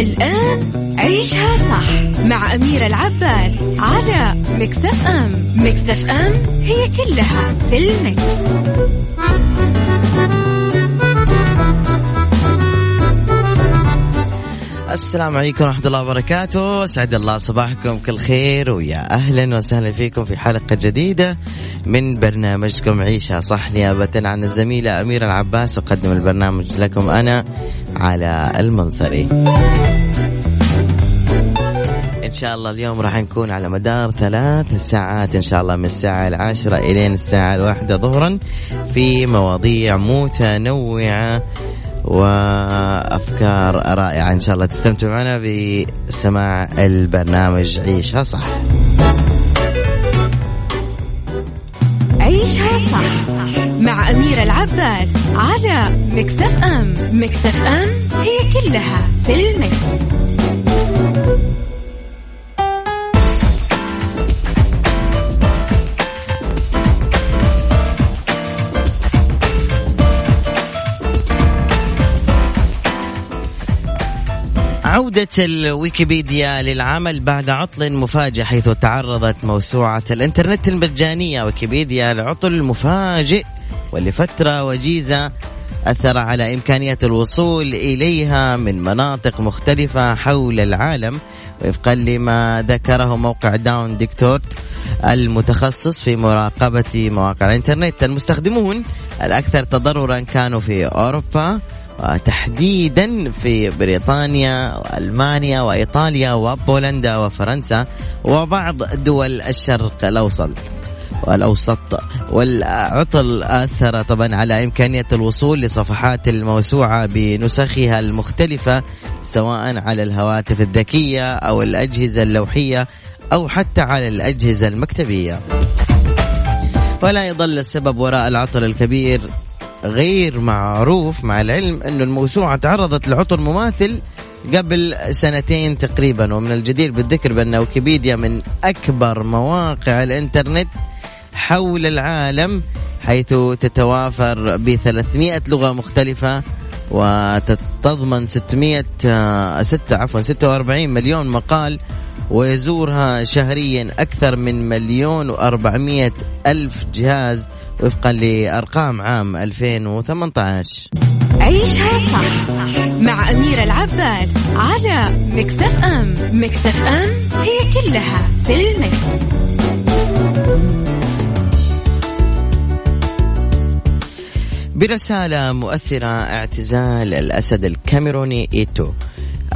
الآن عيشها صح مع أميرة العباس على مكتف أم مكتف أم هي كلها في المكس. السلام عليكم ورحمة الله وبركاته. سعد الله صباحكم كل خير ويا أهلا وسهلا فيكم في حلقة جديدة من برنامجكم عيشها صح نيابة عن الزميلة أميرة العباس. أقدم البرنامج لكم أنا على المنصري. إن شاء الله اليوم راح نكون على مدار ثلاث ساعات إن شاء الله من الساعة العاشرة إلين الساعة الواحدة ظهرا في مواضيع متنوعة وأفكار رائعة. إن شاء الله تستمتعوا معنا بسماع البرنامج عيشها صح. عيشها صح. مع أميرة العباس على مكتف أم مكتف أم هي كلها في المكس. عودة الويكيبيديا للعمل بعد عطل مفاجئ حيث تعرضت موسوعة الإنترنت المجانية ويكيبيديا لعطل مفاجئ ولفترة وجيزة أثر على إمكانية الوصول إليها من مناطق مختلفة حول العالم وفقا لما ذكره موقع داون ديكتورت المتخصص في مراقبة مواقع الإنترنت. المستخدمون الأكثر تضررا كانوا في أوروبا وتحديدا في بريطانيا وألمانيا وإيطاليا وبولندا وفرنسا وبعض دول الشرق الأوسط. والأوسط والعطل اثر طبعا على إمكانية الوصول لصفحات الموسوعة بنسخها المختلفة سواء على الهواتف الذكية أو الأجهزة اللوحية أو حتى على الأجهزة المكتبية. ولا يظل السبب وراء العطل الكبير غير معروف مع العلم أن الموسوعة تعرضت لعطل مماثل قبل سنتين تقريبا ومن الجدير بالذكر بأن ويكيبيديا من أكبر مواقع الإنترنت حول العالم حيث تتوافر ب 300 لغة مختلفة وتتضمن 600 6 عفوا 46 مليون مقال ويزورها شهريا أكثر من مليون و400 ألف جهاز وفقا لأرقام عام 2018 عيشها صح مع أميرة العباس على مكتف أم مكتف أم هي كلها في ال Mix. برسالة مؤثرة اعتزال الأسد الكاميروني إيتو.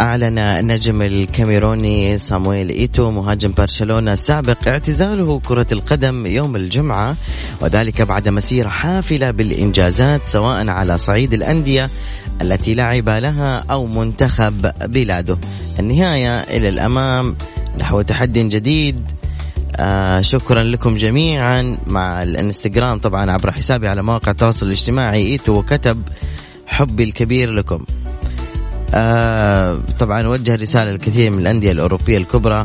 أعلن النجم الكاميروني صامويل إيتو مهاجم برشلونة السابق اعتزاله كرة القدم يوم الجمعة وذلك بعد مسيرة حافلة بالإنجازات سواء على صعيد الأندية التي لعب لها أو منتخب بلاده. النهاية إلى الأمام نحو تحدي جديد آه شكرا لكم جميعا. مع الانستغرام طبعا عبر حسابي على مواقع التواصل الاجتماعي إيتو وكتب حبي الكبير لكم. آه طبعا وجه رسالة للكثير من الأندية الأوروبية الكبرى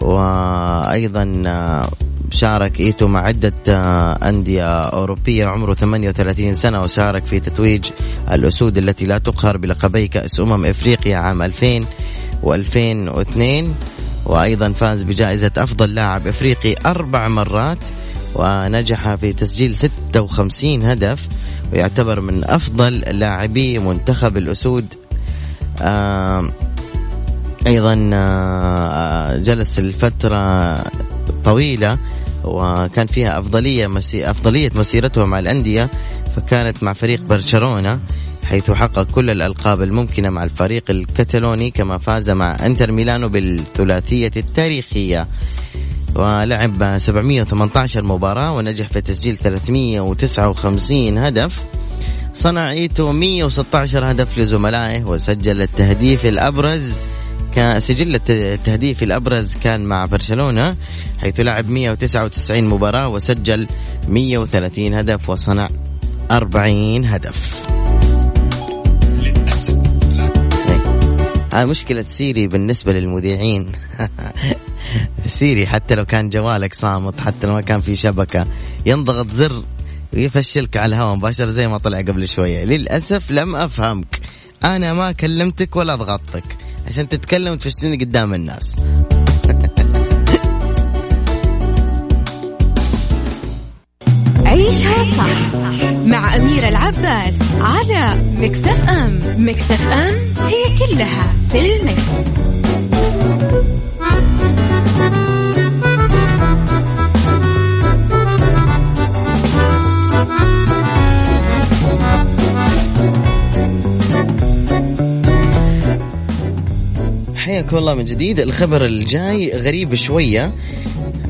وأيضا آه شارك إيتو مع عدة آه أندية أوروبية عمره 38 سنة وشارك في تتويج الأسود التي لا تقهر بلقبي كأس أمم إفريقيا عام 2000 و2002 وأيضا فاز بجائزة أفضل لاعب إفريقي أربع مرات ونجح في تسجيل 56 هدف ويعتبر من أفضل لاعبي منتخب الأسود. أيضا آه جلس الفترة طويلة وكان فيها أفضلية مسي أفضلية مسيرته مع الأندية فكانت مع فريق برشلونة. حيث حقق كل الألقاب الممكنة مع الفريق الكتالوني كما فاز مع إنتر ميلانو بالثلاثية التاريخية ولعب 718 مباراة ونجح في تسجيل 359 هدف صنع ايتو 116 هدف لزملائه وسجل التهديف الأبرز سجل التهديف الأبرز كان مع برشلونة حيث لعب 199 مباراة وسجل 130 هدف وصنع 40 هدف. هاي مشكلة Siri بالنسبة للمذيعين. Siri حتى لو كان جوالك صامت حتى لو ما كان في شبكة ينضغط زر ويفشلك على الهواء مباشرة زي ما طلع قبل شوية. للأسف لم أفهمك. أنا ما كلمتك ولا ضغطتك. عشان تتكلم وتفشلني قدام الناس. عيشها صح مع أميرة العباس على مكتف أم. مكتف أم. هي كلها في المكس. حياك الله من جديد. الخبر الجاي غريب شوية.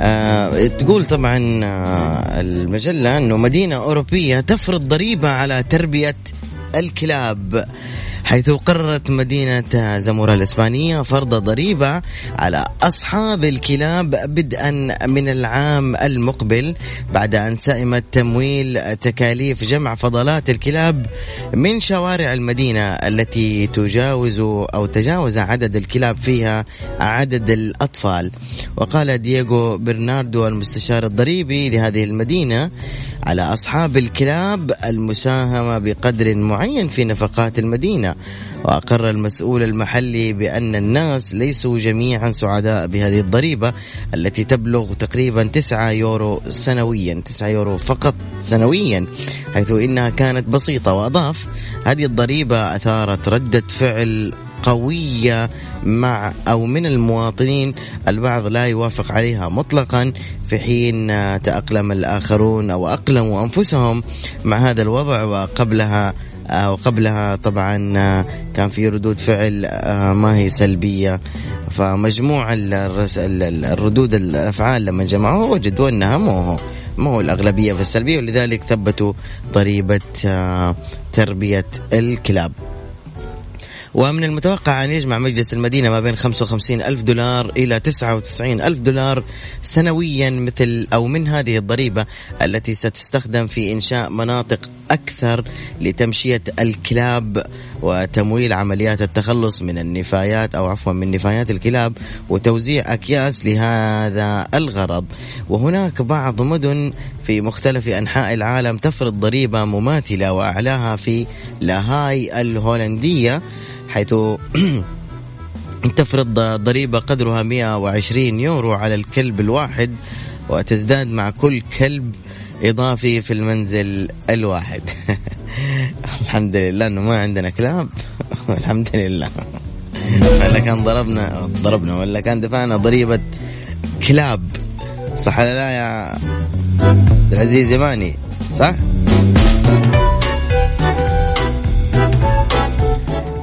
آه تقول طبعا آه المجلة أنه مدينة أوروبية تفرض ضريبة على تربية الكلاب. حيث قررت مدينة زمورة الإسبانية فرض ضريبة على أصحاب الكلاب بدءا من العام المقبل بعد أن سئمت تمويل تكاليف جمع فضلات الكلاب من شوارع المدينة التي تجاوز أو تجاوز عدد الكلاب فيها عدد الأطفال. وقال دييغو برناردو المستشار الضريبي لهذه المدينة على أصحاب الكلاب المساهمة بقدر معين في نفقات المدينة وأقر المسؤول المحلي بأن الناس ليسوا جميعا سعداء بهذه الضريبة التي تبلغ تقريبا 9 يورو سنويا 9 يورو فقط سنويا حيث إنها كانت بسيطة وأضاف هذه الضريبة أثارت ردة فعل قوية مع أو من المواطنين البعض لا يوافق عليها مطلقا في حين تأقلم الآخرون أو أقلموا أنفسهم مع هذا الوضع وقبلها وقبلها طبعا كان في ردود فعل ما هي سلبية. فمجموع الردود الأفعال لما جمعوها وجدوا أنها مو هو الأغلبية في السلبية ولذلك ثبتوا ضريبة تربية الكلاب. ومن المتوقع أن يجمع مجلس المدينة ما بين 55 ألف دولار إلى 99 ألف دولار سنويا مثل أو من هذه الضريبة التي ستستخدم في إنشاء مناطق أكثر لتمشية الكلاب وتمويل عمليات التخلص من النفايات أو عفوا من نفايات الكلاب وتوزيع أكياس لهذا الغرض. وهناك بعض مدن في مختلف أنحاء العالم تفرض ضريبة مماثلة وأعلاها في لاهاي الهولندية حيث تفرض ضريبة قدرها 120 يورو على الكلب الواحد وتزداد مع كل كلب إضافي في المنزل الواحد. الحمد لله أنه ما عندنا كلاب. الحمد لله. ولا كان ضربنا ضربنا ولا كان دفعنا ضريبة كلاب. صح ولا لا يا عبد العزيز يماني صح؟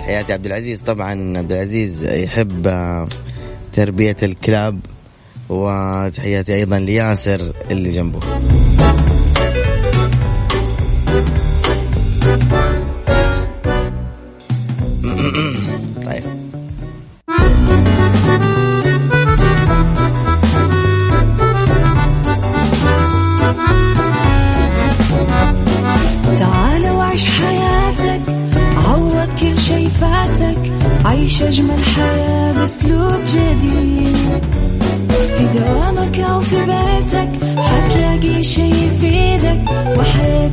تحياتي عبد العزيز. طبعا عبد العزيز يحب تربية الكلاب وتحياتي أيضا لياسر اللي جنبه.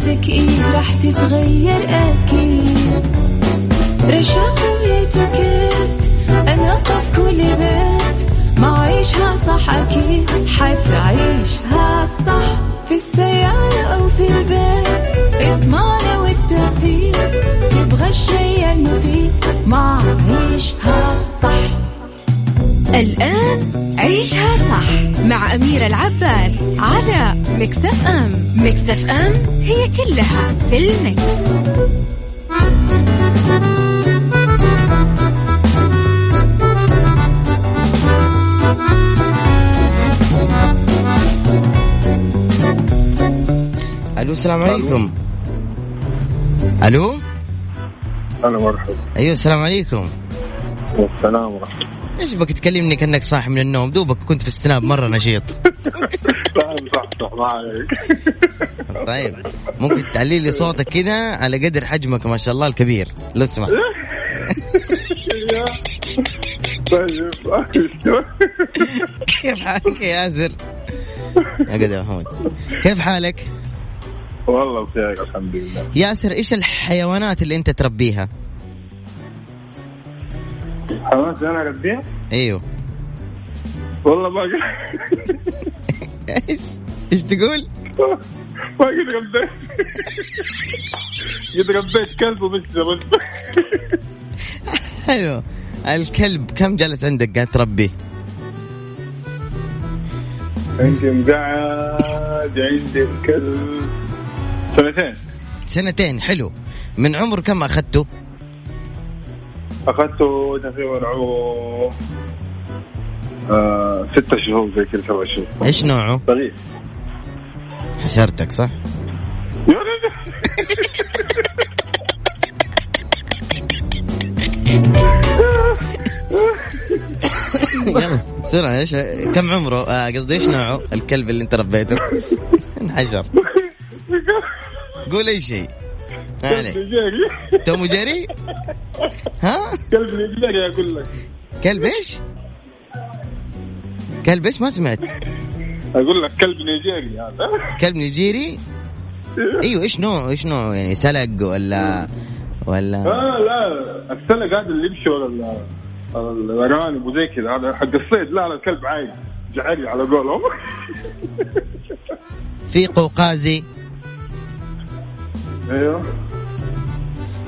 وحياتك إيه راح تتغير؟ أكيد. رشاق ويتوكيت أنا قف كل بيت ما عيشها صح أكيد. حتعيشها صح مع أميرة العباس على مكتف أم مكتف أم هي كلها في المكس. ألو السلام عليكم. ألو؟ هلا مرحبا. أيوه السلام عليكم. والسلام ورحمة الله. إيش بك تكلمني كأنك صاحي من النوم؟ دوبك كنت في استناب مرة نشيط. لا صح ما عليك طيب ممكن تعلي لي صوتك كذا على قدر حجمك ما شاء الله الكبير. لو سمحت طيب كيف حالك يا ياسر؟ يا قد يا محمود كيف حالك؟ والله بخير الحمد لله. ياسر إيش الحيوانات اللي أنت تربيها؟ حماس أنا اربيها أيوه. والله ما إيش؟ إيش تقول؟ ما قد ربيت قد ربيت كلب بس حلو. الكلب كم جلس عندك قاعد تربيه يمكن قاعد عندي الكلب. سنتين. سنتين حلو. من عمر كم أخذته؟ أخذته تقريبا عمره آه ستة شهور زي كذا سبع شهور. إيش نوعه؟ صغير حشرتك صح. يلا بسرعة إيش كم عمره؟ آه، قصدي إيش نوعه؟ الكلب اللي أنت ربيته. انحشر. قول أي شيء. كلب نيجيري. توم جري ها؟ كلب نيجيري أقول لك. كلب إيش؟ كلب إيش؟ ما سمعت. أقول لك كلب نيجيري هذا. كلب نيجيري؟ أيوه إيش نوع إيش نوع يعني سلق ولا ولا آه لا السلق هذا اللي يمشي ال- الارانب وزي كذا. هذا حق الصيد. لا لا الكلب عايق جعري على قولهم. في قوقازي. أيوه.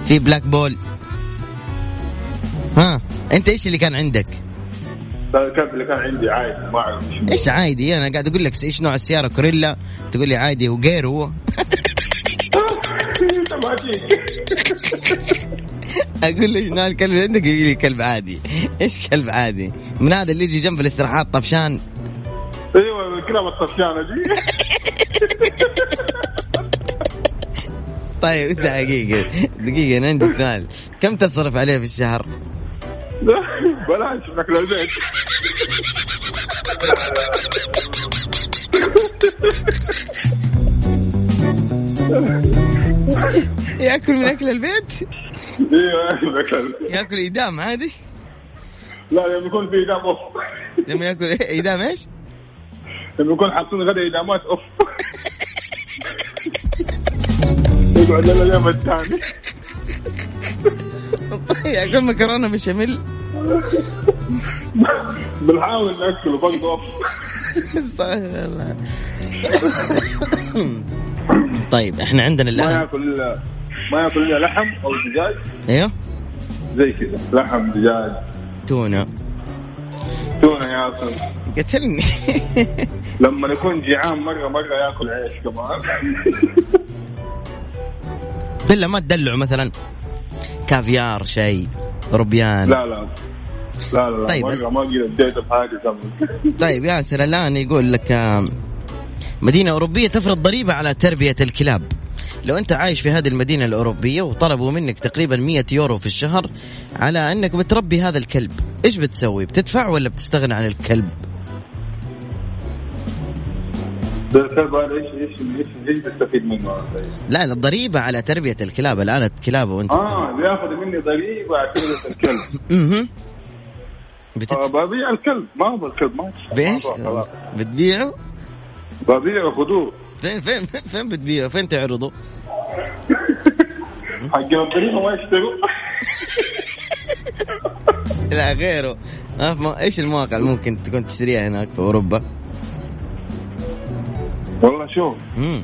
في بلاك بول ها انت إيش اللي كان عندك؟ الكلب اللي كان عندي عايق ما أعرف إيش عادي؟ أنا قاعد أقول لك إيش نوع السيارة؟ كوريلا. تقول لي عادي وغير هو أقول له إيش نوع الكلب اللي عندك؟ يقول لي كلب عادي. إيش كلب عادي؟ من هذا اللي يجي جنب الاستراحات طفشان. أيوه الكلاب الطفشانه دي طيب دقيقة دقيقة أنا عندي سؤال كم تصرف عليه في الشهر؟ بلاش ناكل البيت ياكل من أكل البيت؟ أيوه ياكل ايدام عادي؟ لا لما يكون في ايدام أوف لما ياكل؟ ايدام إيش؟ لما يكون حاطين غدا ايدامات أوف يقعد لنا اليوم الثاني. ياكل مكرونة بشاميل. بنحاول ناكله برضه. طيب إحنا عندنا ما الان يأكل الا ما يأكل إلا لحم أو دجاج. أيوه. زي كذا. لحم دجاج. تونة. تونة يأكل. قتلني. لما يكون جيعان مره مرة يأكل عيش كمان. بالله ما تدلعه مثلا. كافيار شيء روبيان. لا لا. لا لا, لا. طيب. ما قد اديته بحاجة زمن طيب ياسر الآن يقول لك آم، مدينة أوروبية تفرض ضريبة على تربية الكلاب. لو أنت عايش في هذه المدينة الأوروبية وطلبوا منك تقريبا 100 يورو في الشهر على أنك بتربي هذا الكلب إيش بتسوي؟ بتدفع ولا بتستغنى عن الكلب؟ ده الكلب هذا إيش إيش إيش بستفيد منه؟ لا الضريبة على تربية الكلاب. الآن الكلاب وأنت آه بياخذ مني ضريبة على تربية الكلب. مهم. بتت... آه، ببيع الكلب. ما هو الكلب؟ ما خلاص. بتبيعه؟ ببيع خذوه فين فين فين بتبيعه؟ فين تعرضه؟ حق الضريبة ما يشتروا. لا غيره. إيش المواقع اللي ممكن تكون تشتريها هناك في أوروبا؟ والله شوف. مم.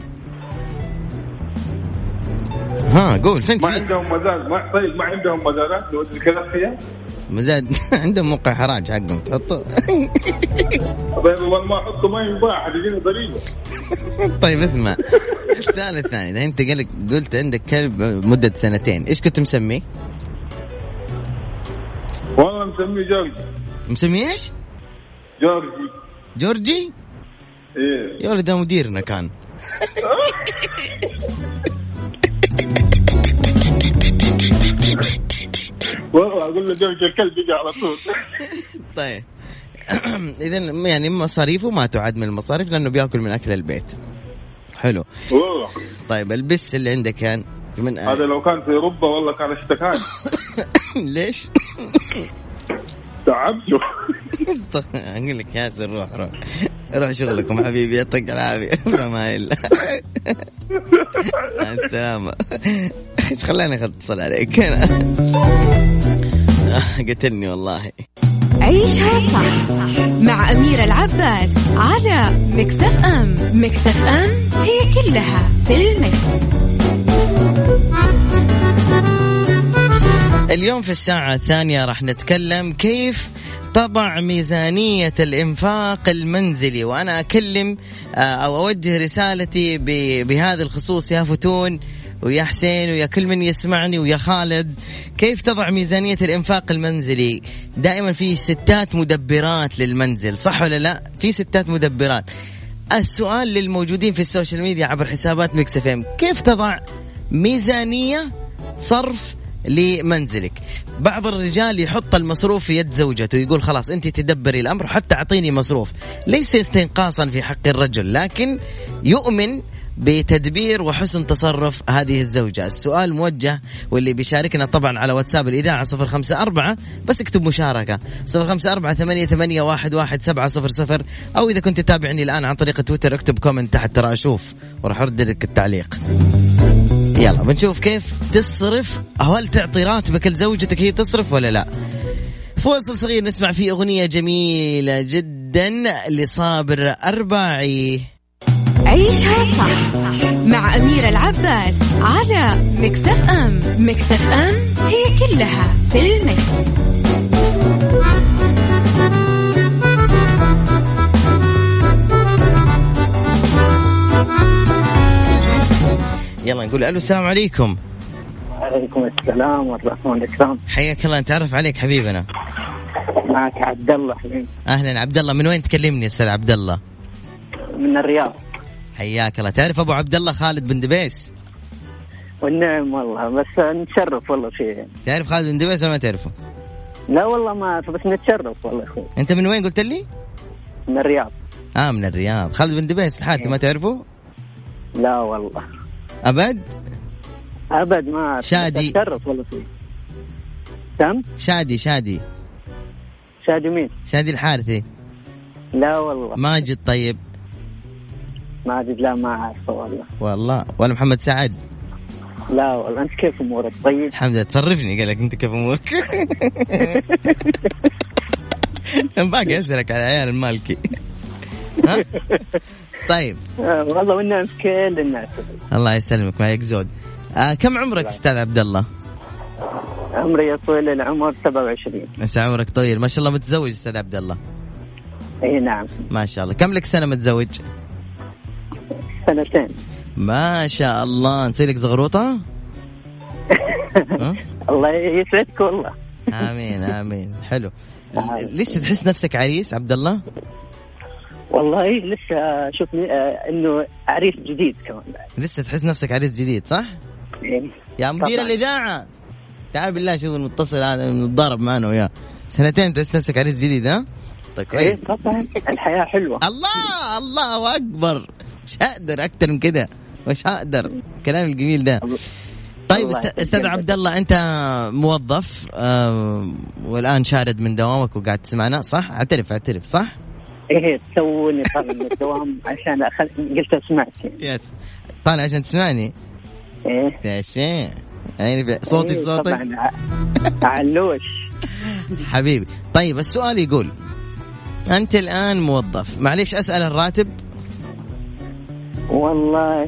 ها قول فين ما عندهم مزاد ما طيب ما عندهم مزادات لو فيها؟ مزاد عندهم موقع حراج حقهم. تحطه طيب والله ما احطه ما ينباع حتجيني ضريبه طيب اسمع. السؤال الثاني. ده انت قلت قلت عندك كلب مدة سنتين. إيش كنت مسميه؟ والله مسميه جورجي. مسميه إيش؟ جورجي. جورجي؟ إيه. يا ولد مديرنا كان. والله أقول له زوج الكلب يجي على طول. طيب. اذا يعني مصاريفه ما تعد من المصاريف لأنه بيأكل من أكل البيت. حلو. والله. طيب البس اللي عندك كان من هذا لو كان في أوروبا والله كان اشتكاني. ليش؟ تعبته أقول لك ياسر روح روح. روح شغلكم حبيبي يعطيك العافية. ما إلا. مع السلامة. إيش خلاني اتصل عليك. أنا قتلني والله. عيشها صح مع أميرة العباس على مكتف أم مكتف أم هي كلها في المكس. اليوم في الساعة الثانية راح نتكلم كيف تضع ميزانية الإنفاق المنزلي وأنا أكلم آه، أو أوجه رسالتي بهذا الخصوص يا فتون ويا حسين ويا كل من يسمعني ويا خالد. كيف تضع ميزانية الإنفاق المنزلي؟ دائما في ستات مدبرات للمنزل صح ولا لا؟ في ستات مدبرات. السؤال للموجودين في ال social media عبر حسابات Mix FM كيف تضع ميزانية صرف لمنزلك. بعض الرجال يحط المصروف في يد زوجته يقول خلاص انت تدبري الأمر حتى أعطيني مصروف. ليس استنقاصا في حق الرجل لكن يؤمن بتدبير وحسن تصرف هذه الزوجة. السؤال موجه واللي بيشاركنا طبعا على واتساب الإذاعة صفر خمسة أربعة بس اكتب مشاركة. صفر خمسة أربعة ثمانية, ثمانية واحد, واحد سبعة صفر صفر. أو إذا كنت تتابعني الآن عن طريق تويتر اكتب كومنت تحت ترى أشوف. وراح أرد لك التعليق. يلا بنشوف كيف تصرف. هل تعطي راتبك لزوجتك هي تصرف ولا لا؟ فوصل صغير نسمع فيه أغنية جميلة جدا لصابر أرباعي عيشها صح مع أميرة العباس على مكتف أم. مكتف أم هي كلها في المكس. يلا نقول ألو السلام عليكم. وعليكم السلام الله والإكرام حياك الله نتعرف عليك حبيبنا. معك عبد الله أهلا. عبد الله من وين تكلمني أستاذ عبد الله؟ من الرياض. حياك الله. تعرف أبو عبد الله خالد بن دبيس؟ والنعم والله بس نتشرف والله فيه. تعرف خالد بن دبيس ولا ما تعرفه؟ لا والله ما بس نتشرف والله أخوي. أنت من وين قلت لي؟ من الرياض. آه من الرياض. خالد بن دبيس الحارثي ما تعرفه؟ لا والله. أبد؟ أبد ما. شادي. والله فيه تم شادي شادي شادي مين؟ شادي الحارثي لا والله ماجد طيب ماجد لا ما أعرفه والله والله ولا محمد سعد لا والله أنت كيف أمورك طيب؟ الحمد لله تصرفني قال لك أنت كيف أمورك باقي أسألك على عيال المالكي ها؟ طيب. والله والنعم في كل الناس الله يسلمك معك زود. آه كم عمرك أستاذ عبد الله؟ عمري يا طويل العمر 27 بس عمرك طويل. ما شاء الله متزوج أستاذ عبد الله. إي نعم. ما شاء الله. كم لك سنة متزوج؟ سنتين. ما شاء الله. نسوي لك زغروطة؟ الله يسعدك والله. آمين آمين. حلو. لسه تحس نفسك عريس عبد الله؟ والله لسه شوفني آه إنه عريس جديد كمان لسه تحس نفسك عريس جديد صح؟ إيه. يا مدير. الإذاعة تعال بالله شوف المتصل هذا نتضارب معنا وياه سنتين تحس نفسك عريس جديد ها؟ طيب إيه كويس طبعا الحياة حلوة الله الله أكبر مش هقدر أكثر من كده مش هقدر الكلام الجميل ده طيب. أستاذ عبد الله أنت موظف والآن شارد من دوامك وقاعد تسمعنا صح؟ اعترف اعترف صح؟ إيه توني طالع من الدوام عشان أخل... قلت اسمعك يس طالع عشان تسمعني؟ إيه. يا شيخ. يعني صوتي إيه في صوتك؟ طبعا علوش. حبيبي. طيب السؤال يقول أنت الآن موظف. معليش أسأل الراتب. والله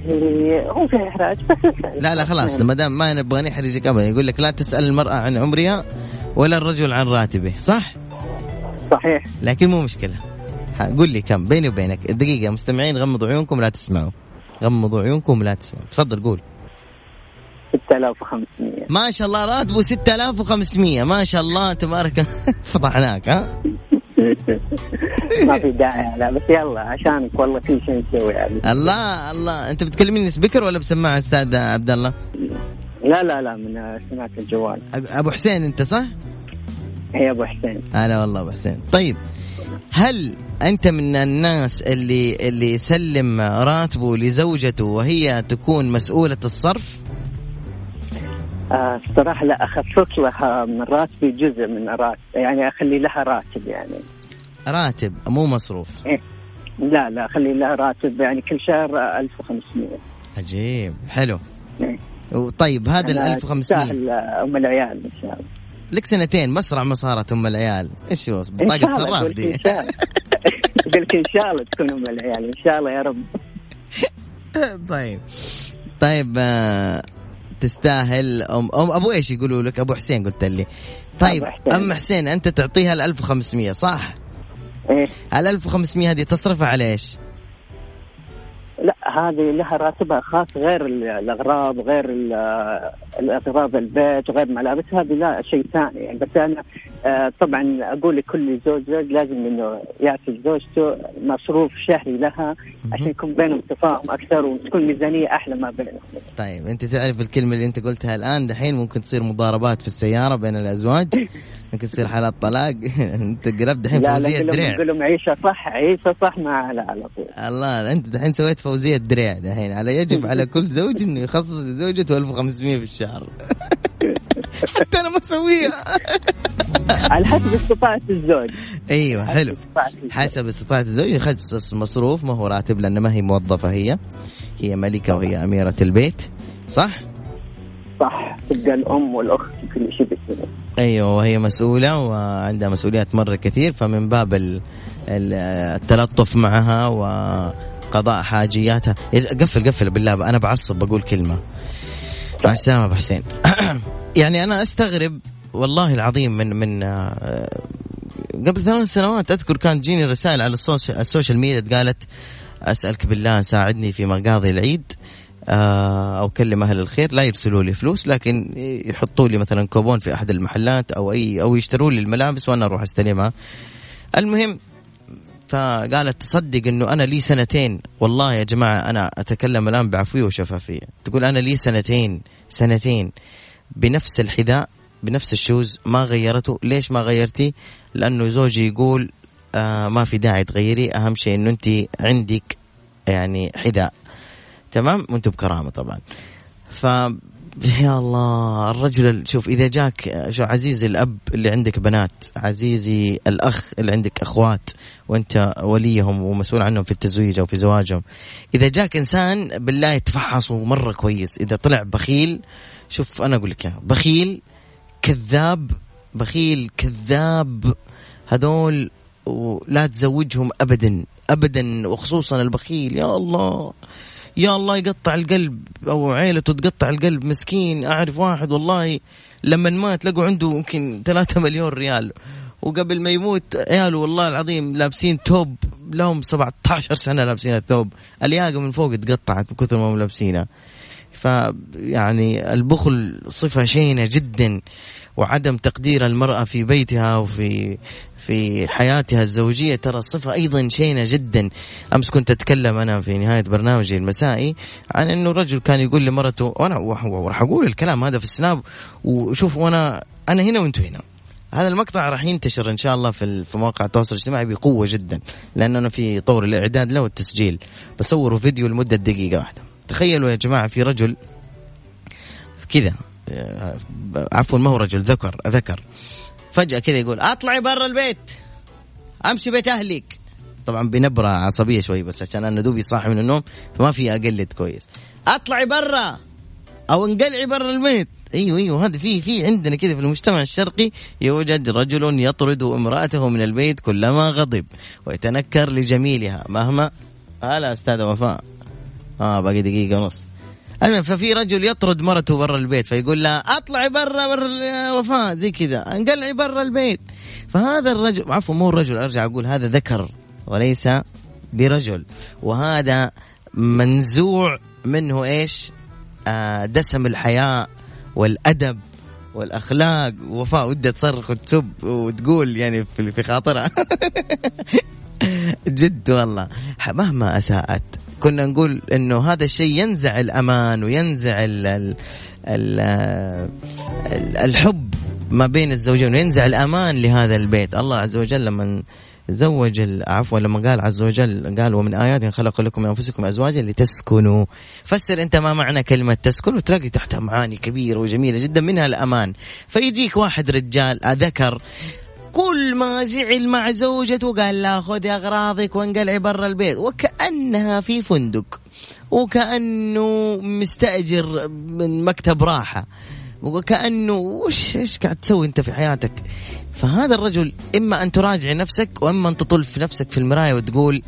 هو في إحراج بس أسأل. لا لا خلاص ما دام ما نبغى نحرجك ابدا يقول لك لا تسأل المرأة عن عمرها ولا الرجل عن راتبه صح؟ صحيح. لكن مو مشكلة. قول لي كم بيني وبينك. دقيقة مستمعين غمضوا عيونكم لا تسمعوا. غمضوا عيونكم لا تسمعوا. تفضل قول. 6500 ما شاء الله راتبه 6500 ما شاء الله تبارك فضحناك ها؟ ما في داعي لا بس يلا عشانك والله كل شيء نسوي يعني الله الله. أنت بتكلمني سبيكر ولا بسماعه أستاذ عبد الله؟ لا لا لا من سماعة الجوال. أبو حسين أنت صح؟ هي أبو حسين. هلا والله أبو حسين. طيب هل أنت من الناس اللي اللي يسلم راتبه لزوجته وهي تكون مسؤولة الصرف؟ آه الصراحة لا أخصص لها من راتبي جزء من راتب يعني أخلي لها راتب يعني. راتب مو مصروف. إيه. لا لا أخلي لها راتب يعني كل شهر 1500 عجيب حلو. إيه. طيب هذا ال أنا 1500 تستاهل أم العيال إن شاء الله. لك سنتين مسرع ما صارت أم العيال. إيش هو؟ بطاقه صراف دي. لك إن شاء الله تكون أم العيال إن شاء الله يا رب. طيب. طيب آه، تستاهل ام ام أبو إيش يقولوا لك؟ أبو حسين قلت لي. طيب حسين. أم حسين أنت تعطيها ال 1500 صح؟ إيه. ال 1500 هذه تصرفها على إيش؟ هذه لها راتبها خاص غير ال- الأغراض غير ال- الأغراض البيت غير ملابس. هذه لا شيء ثاني. يعني بس أنا آه، طبعا أقول لكل زوج زوج لازم إنه يعطي زوجته مصروف شهري لها عشان يكون بينهم تفاهم أكثر وتكون ميزانية أحلى ما بينهم. طيب أنت تعرف الكلمة اللي أنت قلتها الآن دحين ممكن تصير مضاربات في السيارة بين الأزواج ممكن تصير حالات طلاق. أنت قربت دحين لا لا فوزية قول لهم دريع. قول لهم عيشه صح عيشه صح مع على طول. الله أنت دحين سويت فوزية دريع دحين. على يجب على كل زوج إنه يخصص لزوجته 1500 في الشهر. حتى أنا ما أسويها. على حسب استطاعة الزوج. أيوه حلو. استطاعة الزوج. حسب استطاعة الزوج. يخصص مصروف ما هو راتب لأن ما هي موظفة هي. هي ملكة وهي أميرة البيت. صح؟ صح. تبقى الأم والأخت وكل شيء أيوة وهي مسؤولة وعندها مسؤوليات مرة كثير فمن باب ال- ال- التلطف معها وقضاء حاجياتها. قفل قفل بالله أنا بعصب بقول كلمة. مع السلامة أبو حسين. يعني أنا أستغرب والله العظيم من من آه، قبل ثلاث سنوات أذكر كان تجيني رسائل على ال social, ال social media قالت أسألك بالله ساعدني في مقاضي العيد آه، أو كلم أهل الخير لا يرسلوا لي فلوس لكن يحطوا لي مثلا كوبون في أحد المحلات أو اي أو يشتروا لي الملابس وأنا أروح أستلمها. المهم فقالت تصدق إنه أنا لي سنتين. والله يا جماعة أنا أتكلم الآن بعفوية وشفافية. تقول أنا لي سنتين سنتين. بنفس الحذاء بنفس ال shoes ما غيرته. ليش ما غيرتي؟ لأنه زوجي يقول آه ما في داعي تغيري. أهم شيء إنه أنت عندك يعني حذاء. تمام؟ وأنتم بكرامة طبعا. ف يا الله الرجل ال- شوف إذا جاك شو عزيزي الأب اللي عندك بنات عزيزي الأخ اللي عندك أخوات وأنت وليهم ومسؤول عنهم في التزويج أو في زواجهم. إذا جاك إنسان بالله يتفحصوا مره كويس إذا طلع بخيل شوف أنا أقول لك بخيل كذاب بخيل كذاب هذول ولا تزوجهم ابدا ابدا وخصوصا البخيل يا الله. يا الله يقطع القلب أو عيلته تقطع القلب مسكين. أعرف واحد والله لما مات لقوا عنده يمكن 3 مليون ريال. وقبل ما يموت عياله والله العظيم لابسين توب لهم 17 سنة لابسين الثوب. الياقة من فوق تقطعت من كثر ما هم لابسينها. فيعني البخل صفة شينة جدا. وعدم تقدير المرأة في بيتها وفي في حياتها الزوجية. ترى صفة أيضا شينة جدا. أمس كنت أتكلم أنا في نهاية برنامجي المسائي عن أنه رجل كان يقول لمرته وأنا وراح أقول الكلام هذا في السناب وشوف وأنا أنا هنا وأنتوا هنا. هذا المقطع راح ينتشر إن شاء الله في مواقع التواصل الاجتماعي بقوة جدا لأنه أنا في طور الإعداد له والتسجيل. بصور فيديو لمدة دقيقة واحدة. تخيلوا يا جماعة في رجل كذا. عفوا ما هو رجل ذكر ذكر. فجأة كذا يقول أطلعي برا البيت أمشي بيت أهلك. طبعا بنبرة عصبية شوي بس عشان أنا دوبي صاحي من النوم فما في أقلد كويس. أطلعي برا أو انقلعي برا البيت. أيوه أيوه هذا في في عندنا كذا في المجتمع الشرقي يوجد رجل يطرد امرأته من البيت كلما غضب ويتنكر لجميلها مهما. هلا أستاذة وفاء. آه باقي دقيقة ونص. المهم ففي رجل يطرد مرته برا البيت فيقول لها أطلعي برا برا وفاء زي كذا انقلعي برا البيت. فهذا الرجل عفوا مو الرجل أرجع أقول هذا ذكر وليس برجل. وهذا منزوع منه إيش؟ آه دسم الحياء والأدب والأخلاق. وفاء ودها تصرخ وتسب وتقول يعني في خاطرها. جد والله مهما أساءت. كنا نقول إنه هذا الشيء ينزع الأمان وينزع ال ال الحب ما بين الزوجين وينزع الأمان لهذا البيت. الله عز وجل لما زوج عفوا لما قال عز وجل قال ومن آيات خلق لكم من أنفسكم أزواجا لتسكنوا. فسر أنت ما معنى كلمة تسكن وتلاقي تحتها معاني كبيرة وجميلة جدا منها الأمان. فيجيك واحد رجال ذكر كل ما زعل مع زوجته قال لا خذي أغراضك وانقلعي برا البيت. وكأنها في فندق. وكأنه مستأجر من مكتب راحة. وكأنه وش إيش قاعد تسوي أنت في حياتك؟ فهذا الرجل إما أن تراجع نفسك وإما أن تطل في نفسك في المراية وتقول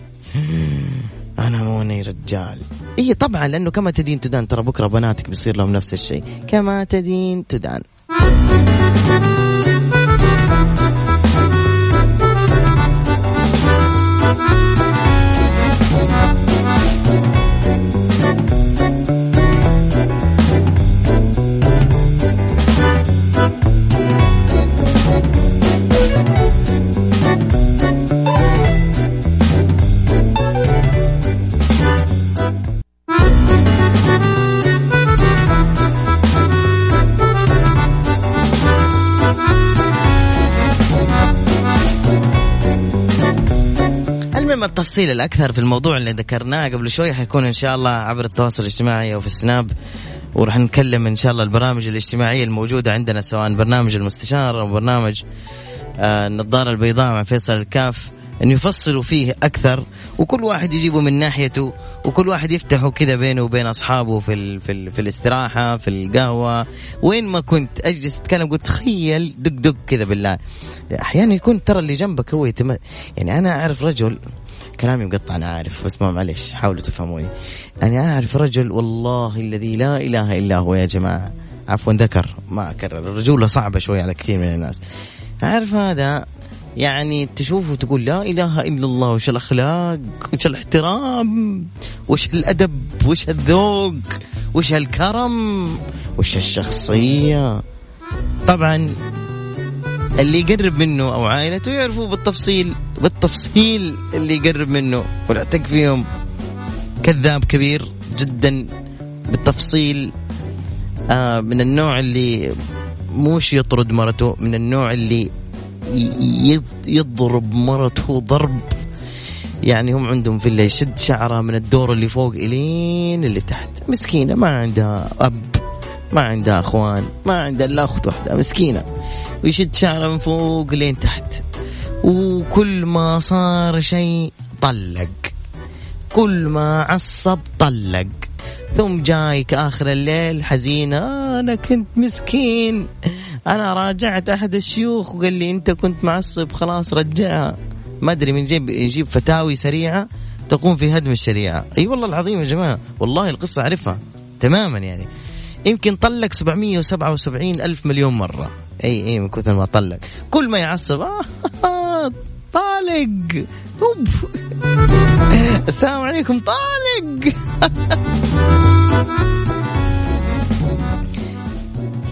أنا موني رجال. اي طبعا لأنه كما تدين تدان ترى بكرة بناتك بيصير لهم نفس الشيء. كما تدين تدان. التفصيل الأكثر في الموضوع اللي ذكرناه قبل شوي حيكون إن شاء الله عبر التواصل الاجتماعي أو في السناب وراح نتكلم إن شاء الله البرامج الاجتماعية الموجودة عندنا سواء برنامج المستشار أو برنامج آه النظارة البيضاء مع فيصل الكاف أن يفصلوا فيه أكثر وكل واحد يجيبه من ناحيته وكل واحد يفتحه كذا بينه وبين أصحابه في ال في, ال في الاستراحة في القهوة وين ما كنت أجلس أتكلم قلت تخيل دق دق كذا بالله. أحيانا يكون ترى اللي جنبك هو يتم يعني أنا أعرف رجل كلامي مقطع أنا عارف بس ما معلش حاولوا تفهموني. يعني أنا أعرف رجل والله الذي لا إله إلا هو يا جماعة. عفوا ذكر ما أكرر. الرجولة صعبة شوي على كثير من الناس. أعرف هذا يعني تشوفه تقول لا إله إلا الله وش الأخلاق وش الاحترام وش الأدب وش الذوق وش الكرم وش الشخصية. طبعا اللي يقرب منه أو عائلته يعرفوا بالتفصيل بالتفصيل اللي يقرب منه. والاعتق فيهم كذاب كبير جدا بالتفصيل آه من النوع اللي موش يطرد مرته من النوع اللي يضرب مرته ضرب. يعني هم عندهم فيلا يشد شعرها من الدور اللي فوق إلين اللي تحت. مسكينة ما عندها أب ما عندها أخوان ما عندها إلا أخت واحدة مسكينة. ويشد شعره من فوق لين تحت. وكل ما صار شيء طلق. كل ما عصب طلق. ثم جايك آخر الليل حزينه أنا كنت مسكين. أنا راجعت أحد الشيوخ. وقال لي أنت كنت معصب خلاص رجعها ما أدري من جيب يجيب فتاوي سريعة تقوم في هدم الشريعة. أي والله العظيم يا جماعة والله القصة أعرفها تماما يعني. يمكن طلق 777 ألف مليون مرة. أي أي من كثر ما طلق. كل ما يعصب آه طالق. أوب. السلام عليكم طالق.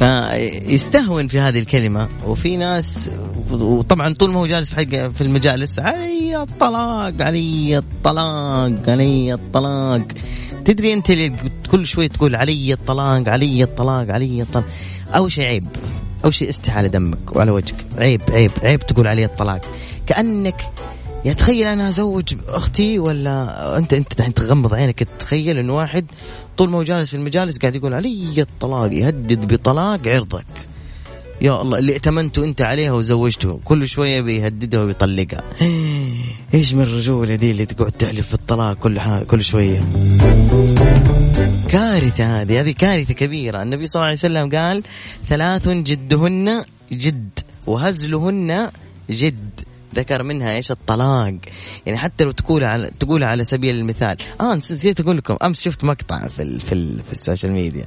يستهون في هذه الكلمة وفي ناس وطبعا طول ما هو جالس في في المجالس علي الطلاق علي الطلاق علي الطلاق. تدري أنت اللي كل شوي تقول علي الطلاق علي الطلاق علي الطلاق. اول شيء عيب اول شيء استحى على دمك وعلى وجهك. عيب عيب عيب تقول علي الطلاق. كأنك يا تخيل أنا أزوج أختي ولا أنت أنت الحين تغمض عينك تتخيل انه واحد طول ما هو جالس في المجالس قاعد يقول علي الطلاق يهدد بطلاق عرضك. يا الله اللي ائتمنته أنت عليها وزوجته كل شوية بيهددها ويطلقها إيش من الرجوله دي اللي تقعد تحلف بالطلاق كل كل شوية؟ كارثة هذه هذه كارثة كبيرة. النبي صلى الله عليه وسلم قال ثلاث جدهن جد وهزلهن جد. ذكر منها إيش؟ الطلاق. يعني حتى لو تقول على تقول على سبيل المثال. آه نسيت أقول لكم أمس شفت مقطع في ال في, ال في السوشيال ميديا.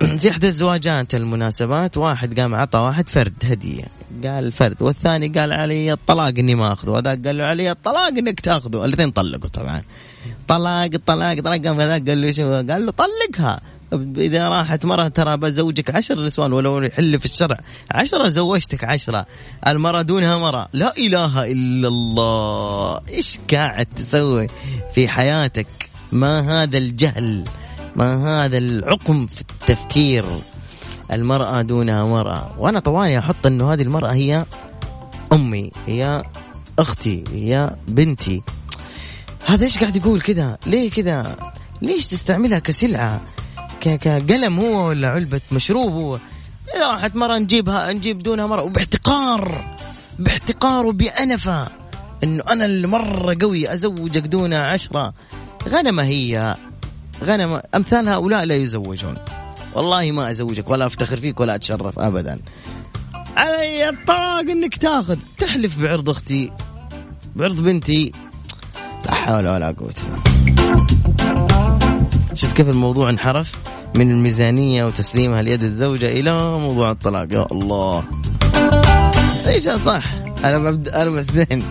في احدى الزواجات المناسبات واحد قام عطى واحد فرد هدية. قال فرد والثاني قال علي الطلاق إني ما أخذه وذاك قال له علي الطلاق إنك تأخذه. الاثنين طلقوا طبعا. طلاق طلاق طلاق قام هذاك قال له شو؟ قال له طلقها. إذا راحت مرة ترى بزوجك عشر نسوان ولو يحل في الشرع. عشرة زوجتك عشرة. المرأة دونها مرأة لا إله إلا الله. إيش قاعد تسوي في حياتك؟ ما هذا الجهل؟ ما هذا العقم في التفكير؟ المرأة دونها مرأة. وأنا طوالي أحط أنه هذه المرأة هي أمي هي أختي هي بنتي. هذا إيش قاعد يقول كذا ليه كذا ليش تستعملها كسلعة؟ كقلم هو ولا علبة مشروب هو؟ إذا راحت مرة نجيبها نجيب دونها مرة. وباحتقار باحتقار وبأنفة. إنه أنا اللي مرة قوي أزوجك دونها عشرة. غنمة هي. غنمة أمثال هؤلاء لا يزوجون. والله ما أزوجك ولا أفتخر فيك ولا أتشرف أبدا. علي الطاق إنك تاخذ. تحلف بعرض أختي بعرض بنتي. لا حول ولا قوة. شفت كيف الموضوع انحرف من الميزانية وتسليمها ليد الزوجة إلى موضوع الطلاق. يا الله. إيش صح أنا ببدا أنا حسين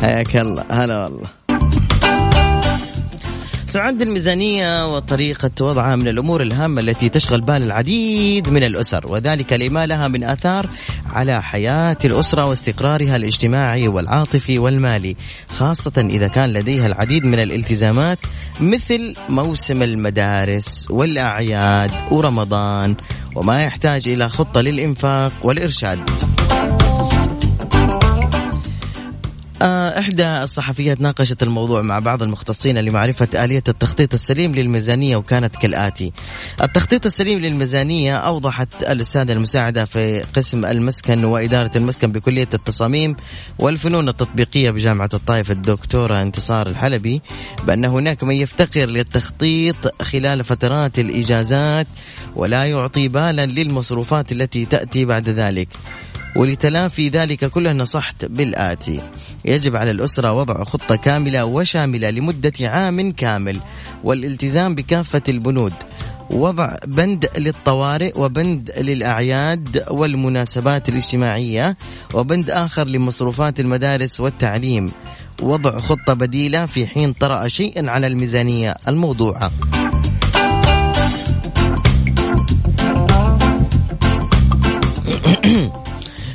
حياك الله. هلا والله. عند الميزانية وطريقة وضعها من الأمور الهامة التي تشغل بال العديد من الأسر وذلك لما لها من آثار على حياة الأسرة واستقرارها الاجتماعي والعاطفي والمالي خاصة إذا كان لديها العديد من الالتزامات مثل موسم المدارس والأعياد ورمضان وما يحتاج إلى خطة للإنفاق والإرشاد. إحدى الصحفيات ناقشت الموضوع مع بعض المختصين لمعرفة آلية التخطيط السليم للميزانية وكانت كالآتي. التخطيط السليم للميزانية أوضحت الأستاذة المساعدة في قسم المسكن وإدارة المسكن بكلية التصاميم والفنون التطبيقية بجامعة الطائف الدكتورة انتصار الحلبي بأن هناك من يفتقر للتخطيط خلال فترات الإجازات ولا يعطي بالا للمصروفات التي تأتي بعد ذلك. ولتلافي ذلك كله نصحت بالآتي يجب على الأسرة وضع خطة كاملة وشاملة لمدة عام كامل والالتزام بكافة البنود. وضع بند للطوارئ وبند للأعياد والمناسبات الاجتماعية وبند آخر لمصروفات المدارس والتعليم. وضع خطة بديلة في حين طرأ شيء على الميزانية الموضوعة.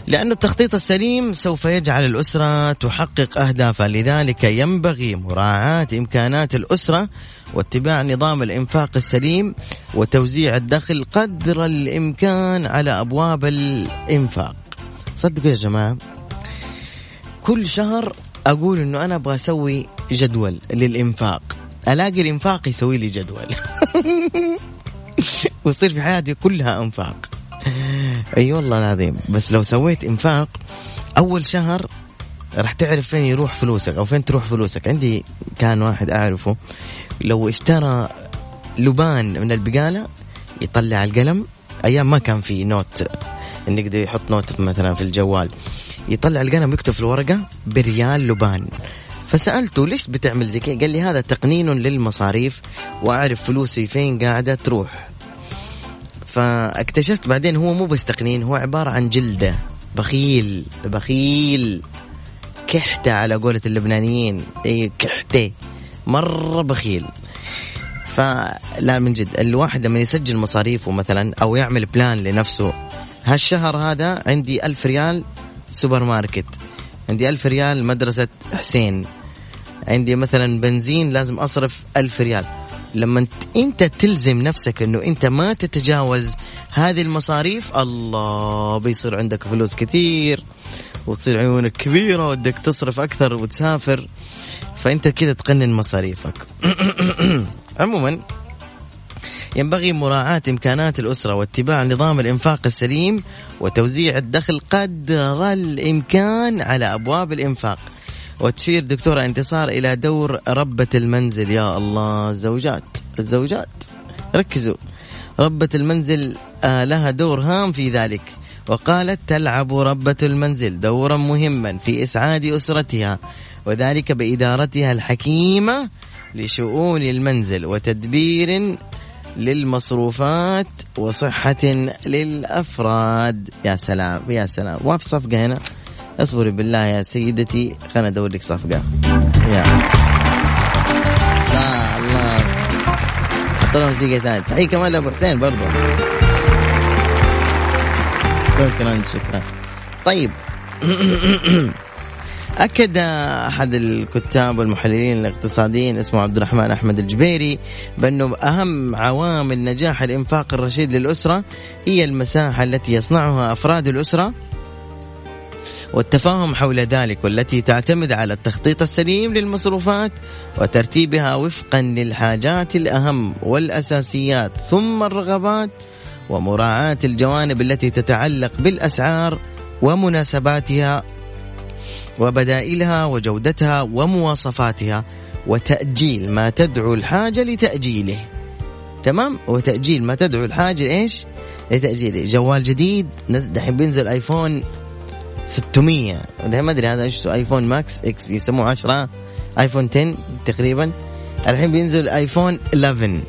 لأن التخطيط السليم سوف يجعل الأسرة تحقق أهدافها لذلك ينبغي مراعاة إمكانات الأسرة واتباع نظام الإنفاق السليم وتوزيع الدخل قدر الإمكان على أبواب الإنفاق. صدقوا يا جماعة كل شهر أقول أنه أنا أبغى أسوي جدول للإنفاق. ألاقي الإنفاق يسوي لي جدول. ويصير في حياتي كلها إنفاق. اي والله العظيم. بس لو سويت إنفاق أول شهر راح تعرف فين يروح فلوسك أو فين تروح فلوسك. عندي كان واحد أعرفه لو اشترى لبان من البقالة يطلع القلم. أيام ما كان في note انه يقدر يحط note مثلا في الجوال. يطلع القلم يكتب في الورقة بريال لبان. فسألته ليش بتعمل زي كذا؟ قال لي هذا تقنين للمصاريف وأعرف فلوسي فين قاعدة تروح. فاكتشفت بعدين هو مو بس تقنين هو عبارة عن جلدة. بخيل بخيل. كحتة على قولة اللبنانيين. اي كحتة. مرة بخيل. فلا من جد الواحد لما يسجل مصاريفه مثلا أو يعمل plan لنفسه هالشهر هذا عندي ألف ريال سوبر ماركت. عندي ألف ريال مدرسة حسين. عندي مثلا بنزين لازم أصرف ألف ريال. لما انت تلزم نفسك انه انت ما تتجاوز هذه المصاريف الله بيصير عندك فلوس كثير وتصير عيونك كبيرة ودك تصرف أكثر وتسافر. فأنت كذا تقنن مصاريفك. عموما ينبغي مراعاة إمكانات الأسرة واتباع نظام الإنفاق السليم وتوزيع الدخل قدر الإمكان على أبواب الإنفاق. وتشير دكتورة انتصار إلى دور ربة المنزل. يا الله الزوجات الزوجات. ركزوا. ربة المنزل آه لها دور هام في ذلك. وقالت تلعب ربة المنزل دورا مهما في إسعاد أسرتها وذلك بإدارتها الحكيمة لشؤون المنزل وتدبير للمصروفات وصحة للأفراد. يا سلام يا سلام. ما في صفقة هنا. اصبري بالله يا سيدتي خلنا أدور لك صفقة. يا. الله حط لهم موسيقى ثانية. تحيه كمان لابو حسين برضه شكرا شكرا. طيب. أكد أحد الكتاب والمحللين الاقتصاديين اسمه عبد الرحمن أحمد الجبيري بأنه أهم عوامل نجاح الإنفاق الرشيد للأسرة هي المساحة التي يصنعها أفراد الأسرة والتفاهم حول ذلك والتي تعتمد على التخطيط السليم للمصروفات وترتيبها وفقا للحاجات الأهم والأساسيات ثم الرغبات ومراعاة الجوانب التي تتعلق بالأسعار ومناسباتها وبدائلها وجودتها ومواصفاتها وتأجيل ما تدعو الحاجة لتأجيله. تمام؟ وتأجيل ما تدعو الحاجة إيش؟ لتأجيله. جوال جديد دحين بينزل iPhone 600 ما أدري هذا إيش iPhone Max X يسموه 10 iPhone 10 تقريبا. الحين بينزل iPhone 11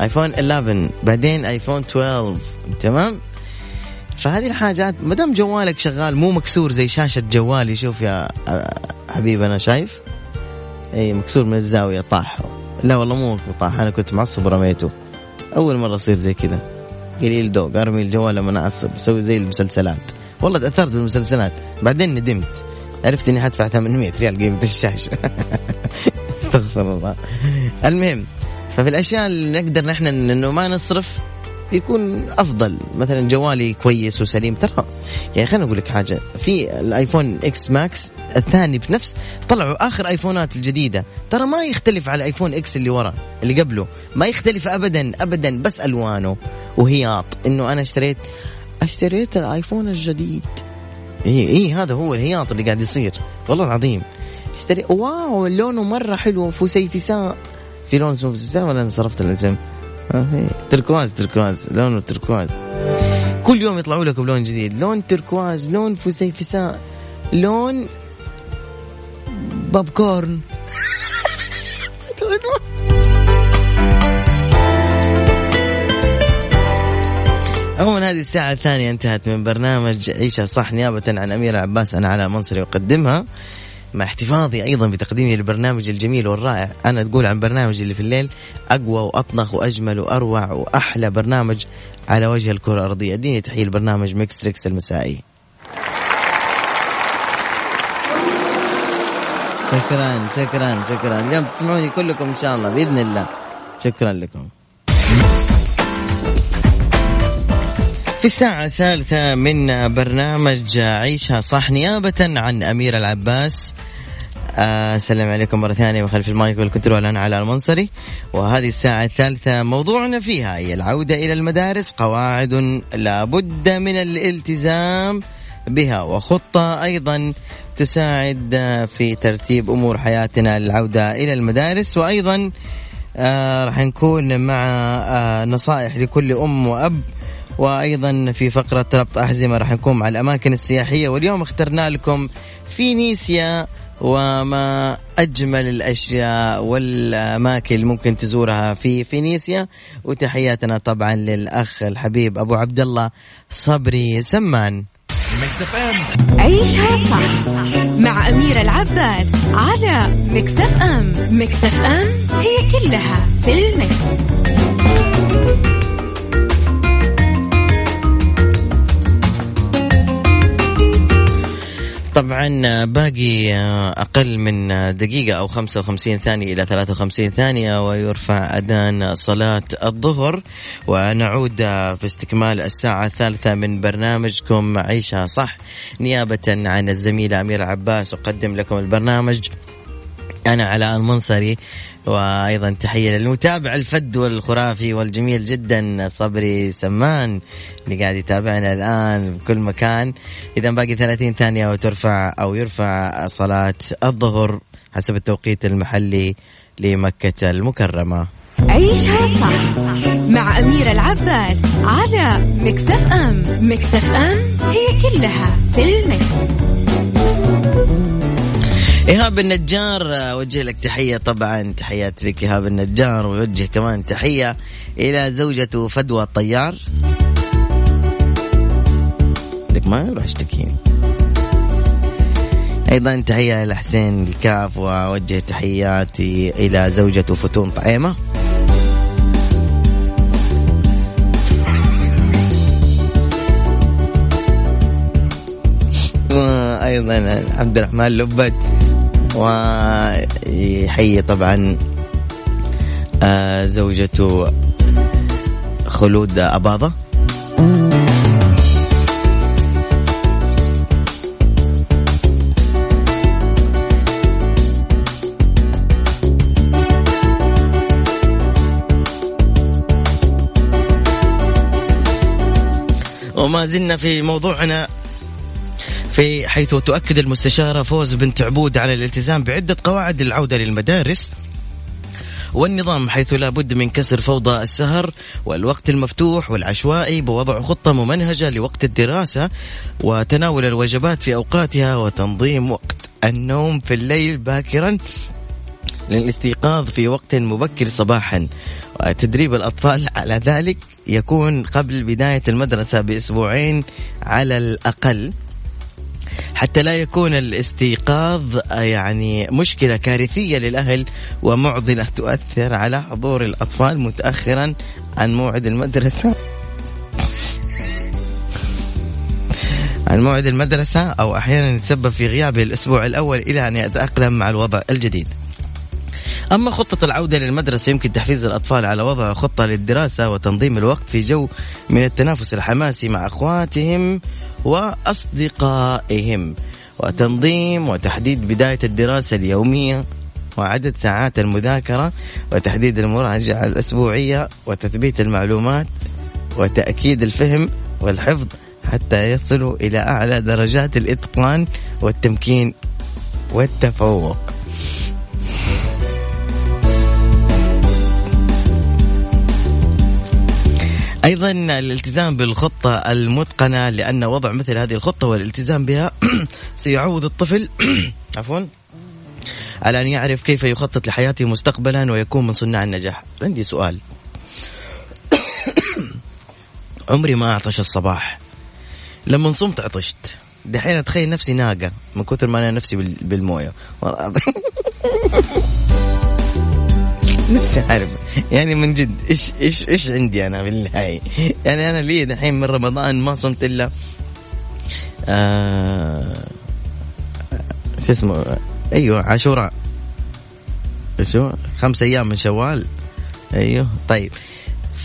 iPhone 11 بعدين iPhone 12 تمام؟ فهذه الحاجات ما دام جوالك شغال مو مكسور زي شاشة جوالي. شوف يا حبيبي أنا شايف؟ إي مكسور من الزاوية طاح لا والله مو طاح أنا كنت معصب ورميته. أول مرة أصير زي كذا. قليل ذوق أرمي الجوال لما أنا اعصب أسوي زي المسلسلات. والله تأثرت بالمسلسلات. بعدين ندمت. عرفت إني حدفع 800 ريال قيمة الشاشة. استغفر الله. المهم ففي الأشياء اللي نقدر نحن إنه ما نصرف يكون أفضل. مثلا جوالي كويس وسليم. ترى يعني خليني أقول لك حاجة. في ال iPhone X Max الثاني بنفس طلعوا آخر iPhone ات الجديدة. ترى ما يختلف على ال iPhone X اللي ورا اللي قبله. ما يختلف ابدا ابدا بس ألوانه وهياط. إنه أنا اشتريت أشتريت ال iPhone الجديد. اي اي هذا هو الهياط اللي قاعد يصير. والله العظيم. اشتري wow لونه مرة حلو فسيفساء في لون اسمه فسيفساء ولا أنا صرفت الاسم؟ آه تركواز تركواز لونه تركواز. كل يوم يطلعوا لك بلون جديد. لون تركواز لون فسيفساء لون باب كورن. عموما هذه الساعة الثانية انتهت من برنامج عيشها صح نيابة عن أمير عباس أنا على منصري أقدمها. مع احتفاظي أيضا بتقديمي للبرنامج الجميل والرائع. أنا تقول عن برنامج اللي في الليل أقوى وأطنخ وأجمل وأروع وأحلى برنامج على وجه الكرة الأرضية. اديني تحية البرنامج Mix Trix المسائي. شكرا شكرا شكرا. اليوم تسمعوني كلكم إن شاء الله بإذن الله. شكرا لكم. في الساعة الثالثة من برنامج عيشها صح نيابة عن أميرة العباس. السلام عليكم مرة ثانية وخلف المايك والكنترول أنا على المنصري. وهذه الساعة الثالثة موضوعنا فيها هي العودة إلى المدارس قواعد لابد من الالتزام بها وخطة أيضا تساعد في ترتيب أمور حياتنا للعودة إلى المدارس. وأيضا آه راح نكون مع آه نصائح لكل أم وأب وأيضا في فقرة ربط أحزمة راح نكون مع الأماكن السياحية واليوم اخترنا لكم فينيسيا وما أجمل الأشياء والأماكن اللي ممكن تزورها في فينيسيا. وتحياتنا طبعا للأخ الحبيب أبو عبد الله صبري سمان. عيشها صح مع أميرة العباس على مكتف أم مكتف أم هي كلها في المكس. طبعا باقي أقل من دقيقة أو 55 ثانية إلى 53 ثانية ويرفع أذان صلاة الظهر ونعود في استكمال الساعة الثالثة من برنامجكم عيشها صح. نيابة عن الزميلة أميرة عباس أقدم لكم البرنامج. أنا علاء المنصري وأيضا تحية للمتابع الفد والخرافي والجميل جدا صبري سمان اللي قاعد يتابعنا الآن بكل مكان. اذا باقي 30 ثانية وترفع أو يرفع صلاة الظهر حسب التوقيت المحلي لمكة المكرمة. عيشها صح مع أميرة العباس على مكتف أم. مكتف أم هي كلها في المكس. إيهاب النجار أوجه لك تحية طبعا تحيات لك إيهاب النجار ويوجه كمان تحية إلى زوجته فدوى الطيار. لك ما يروح اشتكيني أيضا تحية إلى حسين الكاف وأوجه تحياتي إلى زوجته فتون طعيمة. أيضا عبد الرحمن لبد. ويحيي طبعا آه، زوجته خلود أباضة وما زلنا في موضوعنا في حيث تؤكد المستشارة فوز بنت عبود على الالتزام بعدة قواعد العودة للمدارس والنظام حيث لا بد من كسر فوضى السهر والوقت المفتوح والعشوائي بوضع خطة ممنهجة لوقت الدراسة وتناول الوجبات في أوقاتها وتنظيم وقت النوم في الليل باكرا للاستيقاظ في وقت مبكر صباحا. وتدريب الأطفال على ذلك يكون قبل بداية المدرسة بأسبوعين على الأقل. حتى لا يكون الاستيقاظ يعني مشكلة كارثية للأهل ومعضلة تؤثر على حضور الأطفال متأخرا عن موعد المدرسة. عن موعد المدرسة أو أحيانا يتسبب في غيابه الأسبوع الأول إلى أن يتأقلم مع الوضع الجديد. أما خطة العودة للمدرسة يمكن تحفيز الأطفال على وضع خطة للدراسة وتنظيم الوقت في جو من التنافس الحماسي مع أخواتهم وأصدقائهم وتنظيم وتحديد بداية الدراسة اليومية وعدد ساعات المذاكرة وتحديد المراجعة الأسبوعية وتثبيت المعلومات وتأكيد الفهم والحفظ حتى يصلوا إلى أعلى درجات الإتقان والتمكين والتفوق. أيضا الالتزام بالخطة المتقنة لأن وضع مثل هذه الخطة والالتزام بها سيعود الطفل عفوا على أن يعرف كيف يخطط لحياته مستقبلا ويكون من صناع النجاح. عندي سؤال. عمري ما أعطش الصباح. لما صمت عطشت. دحين أتخيل نفسي ناقة من كثر ما أنا نفسي بالموية. نفسي أعرف. يعني من جد إيش إيش إيش عندي أنا بالله يعني أنا لي دحين من رمضان ما صمت إلا آه شو اسمه أيوه عاشوراء. شو؟ خمس أيام من شوال. أيوه طيب.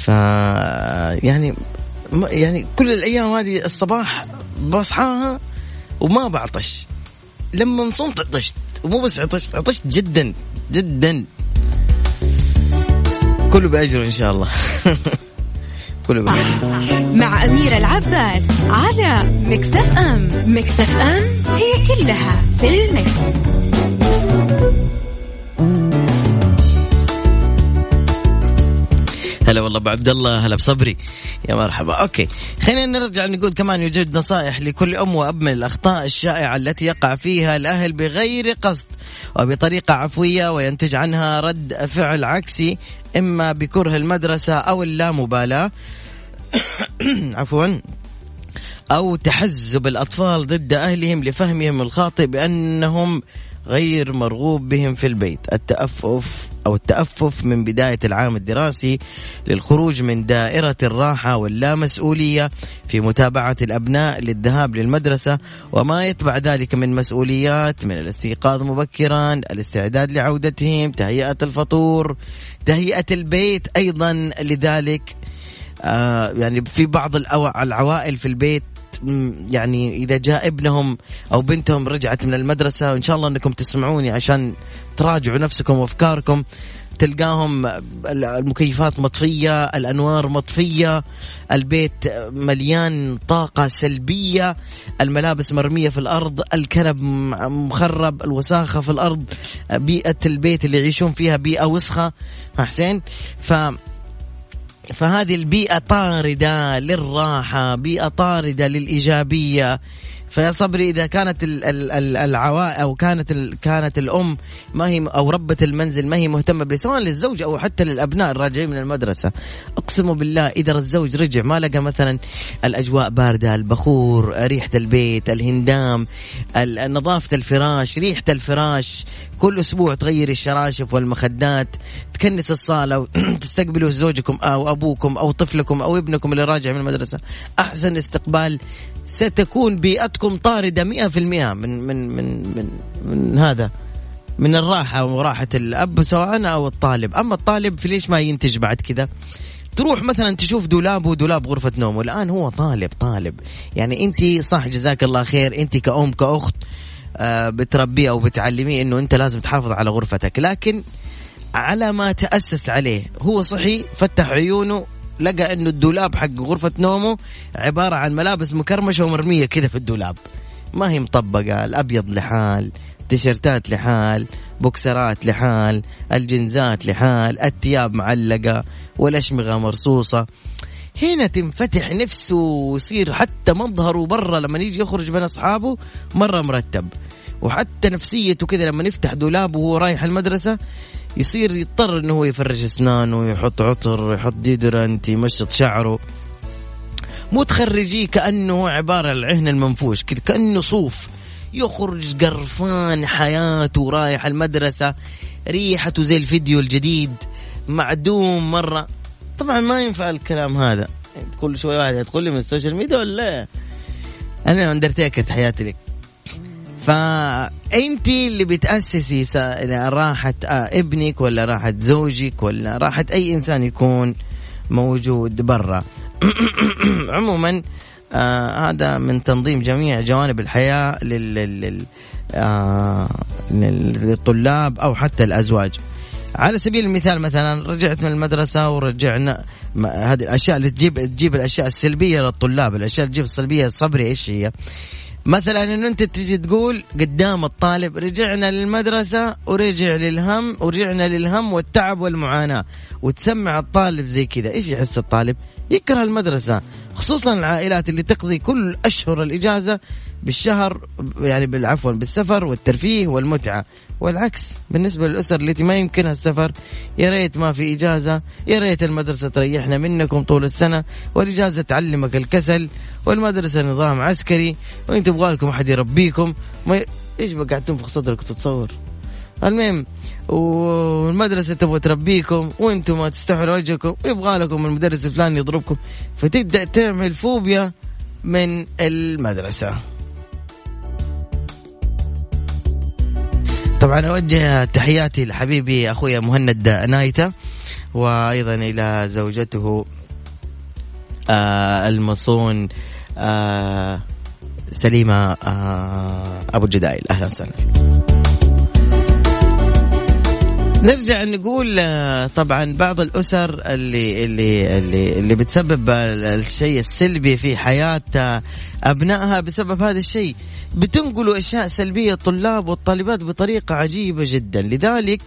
ف يعني يعني كل الأيام هذه الصباح بصحاها وما بعطش. لما صمت عطشت ومو بس عطشت عطشت جدا جدا. كله بأجره إن شاء الله. كله بأجره. مع أميرة العباس على مكتف أم. مكتف أم هي كلها في المكس. هلا والله أبو عبد الله هلا بصبري. يا مرحبا. أوكي. خلينا نرجع نقول كمان يوجد نصائح لكل أم وأب من الأخطاء الشائعة التي يقع فيها الأهل بغير قصد وبطريقة عفوية وينتج عنها رد فعل عكسي إما بكره المدرسة أو اللامبالاة. عفوا. أو تحزب الأطفال ضد أهلهم لفهمهم الخاطئ بأنهم غير مرغوب بهم في البيت. التأفف أو التأفف من بداية العام الدراسي للخروج من دائرة الراحة واللامسؤولية في متابعة الأبناء للذهاب للمدرسة وما يتبع ذلك من مسؤوليات من الاستيقاظ مبكرا الاستعداد لعودتهم تهيئة الفطور تهيئة البيت أيضا لذلك. آه يعني في بعض العوائل في البيت يعني إذا جاء ابنهم أو بنتهم رجعت من المدرسة وإن شاء الله أنكم تسمعوني عشان تراجعوا نفسكم وأفكاركم تلقاهم المكيفات مطفية، الأنوار مطفية، البيت مليان طاقة سلبية، الملابس مرمية في الأرض، الكنب مخرب، الوساخة في الأرض، بيئة البيت اللي يعيشون فيها بيئة وسخة، حسين؟ ف فهذه البيئة طاردة للراحة بيئة طاردة للإيجابية. فيا صبري إذا كانت العوائل أو كانت كانت الأم ما هي أو ربة المنزل ما هي مهتمة سواء للزوج أو حتى للأبناء الراجعين من المدرسة. أقسم بالله إذا الزوج رجع ما لقى مثلا الأجواء باردة البخور ريحة البيت الهندام نظافة الفراش ريحة الفراش. كل أسبوع تغيري الشراشف والمخدات تكنس الصالة وتستقبلوا زوجكم أو أبوكم أو طفلكم أو ابنكم اللي راجع من المدرسة. أحسن استقبال ستكون بيئتكم طاردة مئة في المئة من, من, من, من, من هذا من الراحة وراحة الأب سواء أو الطالب. أما الطالب في ليش ما ينتج بعد كذا؟ تروح مثلا تشوف دولابه دولاب غرفة نومه. الآن هو طالب طالب. يعني أنت صح جزاك الله خير أنت كأم كأخت آه، بتربيه أو بتعلميه أنه أنت لازم تحافظ على غرفتك. لكن على ما تأسس عليه هو صحي فتح عيونه لقى إنه الدولاب حق غرفة نومه عبارة عن ملابس مكرمشة ومرمية كذا في الدولاب. ما هي مطبقة الأبيض لحال تيشرتات لحال بوكسرات لحال الجنزات لحال الثياب معلقة والأشمغة مرصوصة. هنا تنفتح نفسه ويصير حتى مظهره برا لما يجي يخرج بين أصحابه مرة مرتب. وحتى نفسيته كذا لما يفتح دولابه وهو رايح المدرسة يصير يضطر إنه هو يفرش أسنانه يحط عطر يحط deodorant يمشط شعره. مو تخرجيه كأنه عبارة العهن المنفوش كذا كأنه صوف. يخرج قرفان حياته رايح المدرسة ريحته زي الفيديو الجديد معدوم مرة. طبعا ما ينفع الكلام هذا. كل شوي واحد يدخل لي من السوشيال ميديا ولا؟ أنا اندرتيكر تحياتي لك. فانت اللي بتأسسي راحه آه، ابنك ولا راحه زوجك ولا راحه أي إنسان يكون موجود برا. عموما آه هذا من تنظيم جميع جوانب الحياة لل, لل... آه للطلاب أو حتى الأزواج. على سبيل المثال مثلا رجعت من المدرسة ورجعنا هذه الأشياء اللي تجيب تجيب الأشياء السلبية للطلاب الأشياء اللي تجيب السلبية صبري إيش هي؟ مثلا انه أنت تجي تقول قدام الطالب رجعنا للمدرسة ورجع للهم ورجعنا للهم والتعب والمعاناة. وتسمع الطالب زي كذا. إيش يحس الطالب؟ يكره المدرسة. خصوصا العائلات اللي تقضي كل أشهر الإجازة بالشهر يعني بالعفو بالسفر والترفيه والمتعة. والعكس بالنسبة للأسر التي ما يمكنها السفر يا ريت ما في إجازة يا ريت المدرسة تريحنا منكم طول السنة والإجازة تعلمك الكسل والمدرسة نظام عسكري تبغى لكم أحد يربيكم ما ي... إيش بقى قاعد تنفخ صدرك وتتصور المهم والمدرسة تبغى تربيكم وإنتم ما تستحوا وجهكم ويبغى لكم المدرس الفلاني يضربكم فتبدأ تعمل فوبيا من المدرسة. طبعا أوجه تحياتي لحبيبي أخويا مهند نايتة وأيضا إلى زوجته آه المصون آه سليمة آه أبو الجدايل أهلا وسهلا. نرجع نقول آه، طبعا بعض الأسر اللي اللي اللي اللي بتسبب الشيء السلبي في حياة أبنائها بسبب هذا الشيء. بتنقلوا أشياء سلبية الطلاب والطالبات بطريقة عجيبة جدا. لذلك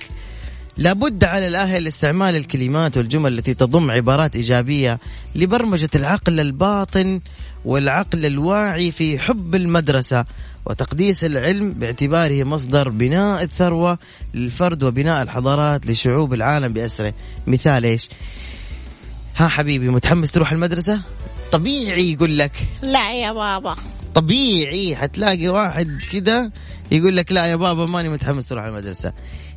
لابد على الأهل استعمال الكلمات والجمل التي تضم عبارات إيجابية لبرمجة العقل الباطن والعقل الواعي في حب المدرسة. وتقديس العلم باعتباره مصدر بناء الثروة للفرد وبناء الحضارات لشعوب العالم بأسره. مثال إيش؟ ها حبيبي متحمس تروح المدرسة؟ طبيعي يقول لك. لا يا بابا. طبيعي حتلاقي واحد كده يقول لك لا يا بابا ماني متحمس أروح المدرسة.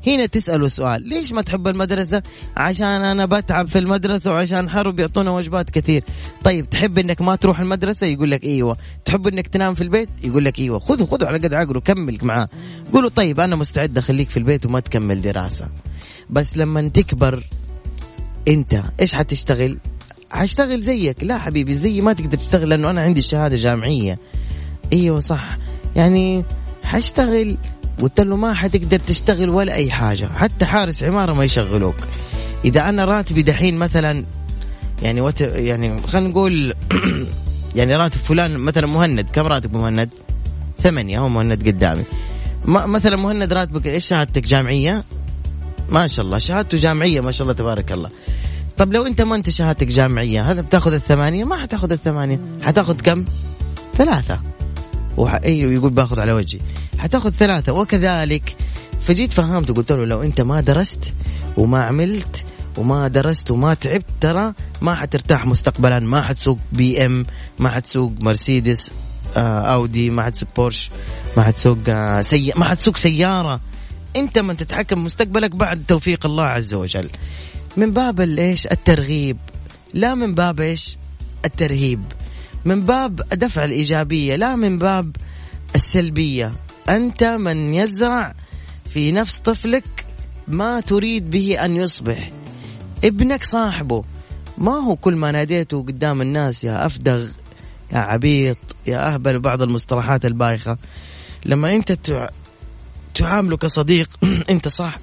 هنا تساله سؤال ليش ما تحب المدرسة؟ عشان أنا بتعب في المدرسة وعشان حرب يعطونا وجبات كثير. طيب تحب إنك ما تروح المدرسة؟ يقول لك إيوه. تحب إنك تنام في البيت؟ يقول لك إيوه. خذه خذه على قد عقله كمل معاه. قولوا طيب أنا مستعد أخليك في البيت وما تكمل دراسة. بس لما تكبر أنت إيش حتشتغل؟ حاشتغل زيك. لا حبيبي زيي ما تقدر تشتغل لأنه أنا عندي شهاده جامعية. إيوه صح. يعني حاشتغل قلت له ما حتقدر تشتغل ولا أي حاجة. حتى حارس عمارة ما يشغلوك. إذا أنا راتبي دحين مثلا يعني وت... يعني خلينا نقول يعني راتب فلان مثلا مهند. كم راتب مهند؟ ثمانية هو مهند قدامي. ما مثلا مهند راتبك إيش؟ شهادتك جامعية؟ ما شاء الله شهادته جامعية ما شاء الله تبارك الله. طب لو أنت ما أنت شهادتك جامعية هذا بتاخذ الثمانية؟ ما حتاخذ الثمانية. حتاخذ كم؟ ثلاثة. وح... أيوه يقول باخذ على وجهي. حتاخذ ثلاثة. وكذلك فجيت فهمت وقلت له لو أنت ما درست وما عملت وما درست وما تعبت ترى ما حترتاح مستقبلا ما حتسوق BM ما حتسوق مرسيدس آه أودي ما حتسوق بورش ما حتسوق آه سي... ما حتسوق سيارة. أنت من تتحكم مستقبلك بعد توفيق الله عز وجل. من باب إيش؟ الترغيب. لا من باب إيش؟ الترهيب. من باب دفع الإيجابية لا من باب السلبية. أنت من يزرع في نفس طفلك ما تريد به أن يصبح. ابنك صاحبه. ما هو كل ما ناديته قدام الناس يا أفدغ يا عبيط يا أهبل وبعض المصطلحات البايخة. لما أنت تعامله كصديق أنت صح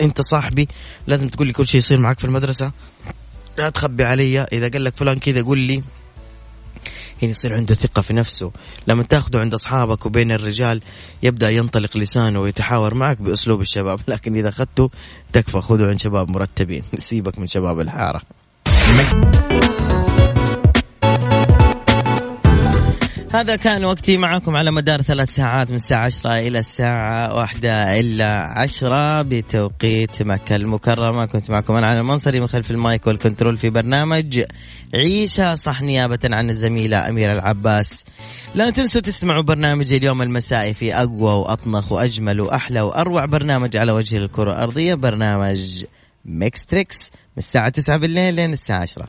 أنت صاحبي لازم تقول لي كل شيء يصير معك في المدرسة. لا تخبي علي إذا قال لك فلان كذا قول لي. يصير عنده ثقة في نفسه. لما تاخذه عند أصحابك وبين الرجال يبدأ ينطلق لسانه ويتحاور معك بأسلوب الشباب. لكن إذا أخذته تكفى خذه عند شباب مرتبين. سيبك من شباب الحارة. هذا كان وقتي معكم على مدار ثلاث ساعات من الساعة عشرة إلى الساعة واحدة إلا عشرة بتوقيت مكة المكرمة. كنت معكم أنا علي المنصري من خلف المايك والكنترول في برنامج عيشها صح نيابة عن الزميلة أميرة العباس. لا تنسوا تسمعوا برنامج اليوم المسائي في أقوى وأطنخ وأجمل وأحلى وأروع برنامج على وجه الكرة الأرضية برنامج Mix Trix من الساعة 9 بالليل لين الساعة 10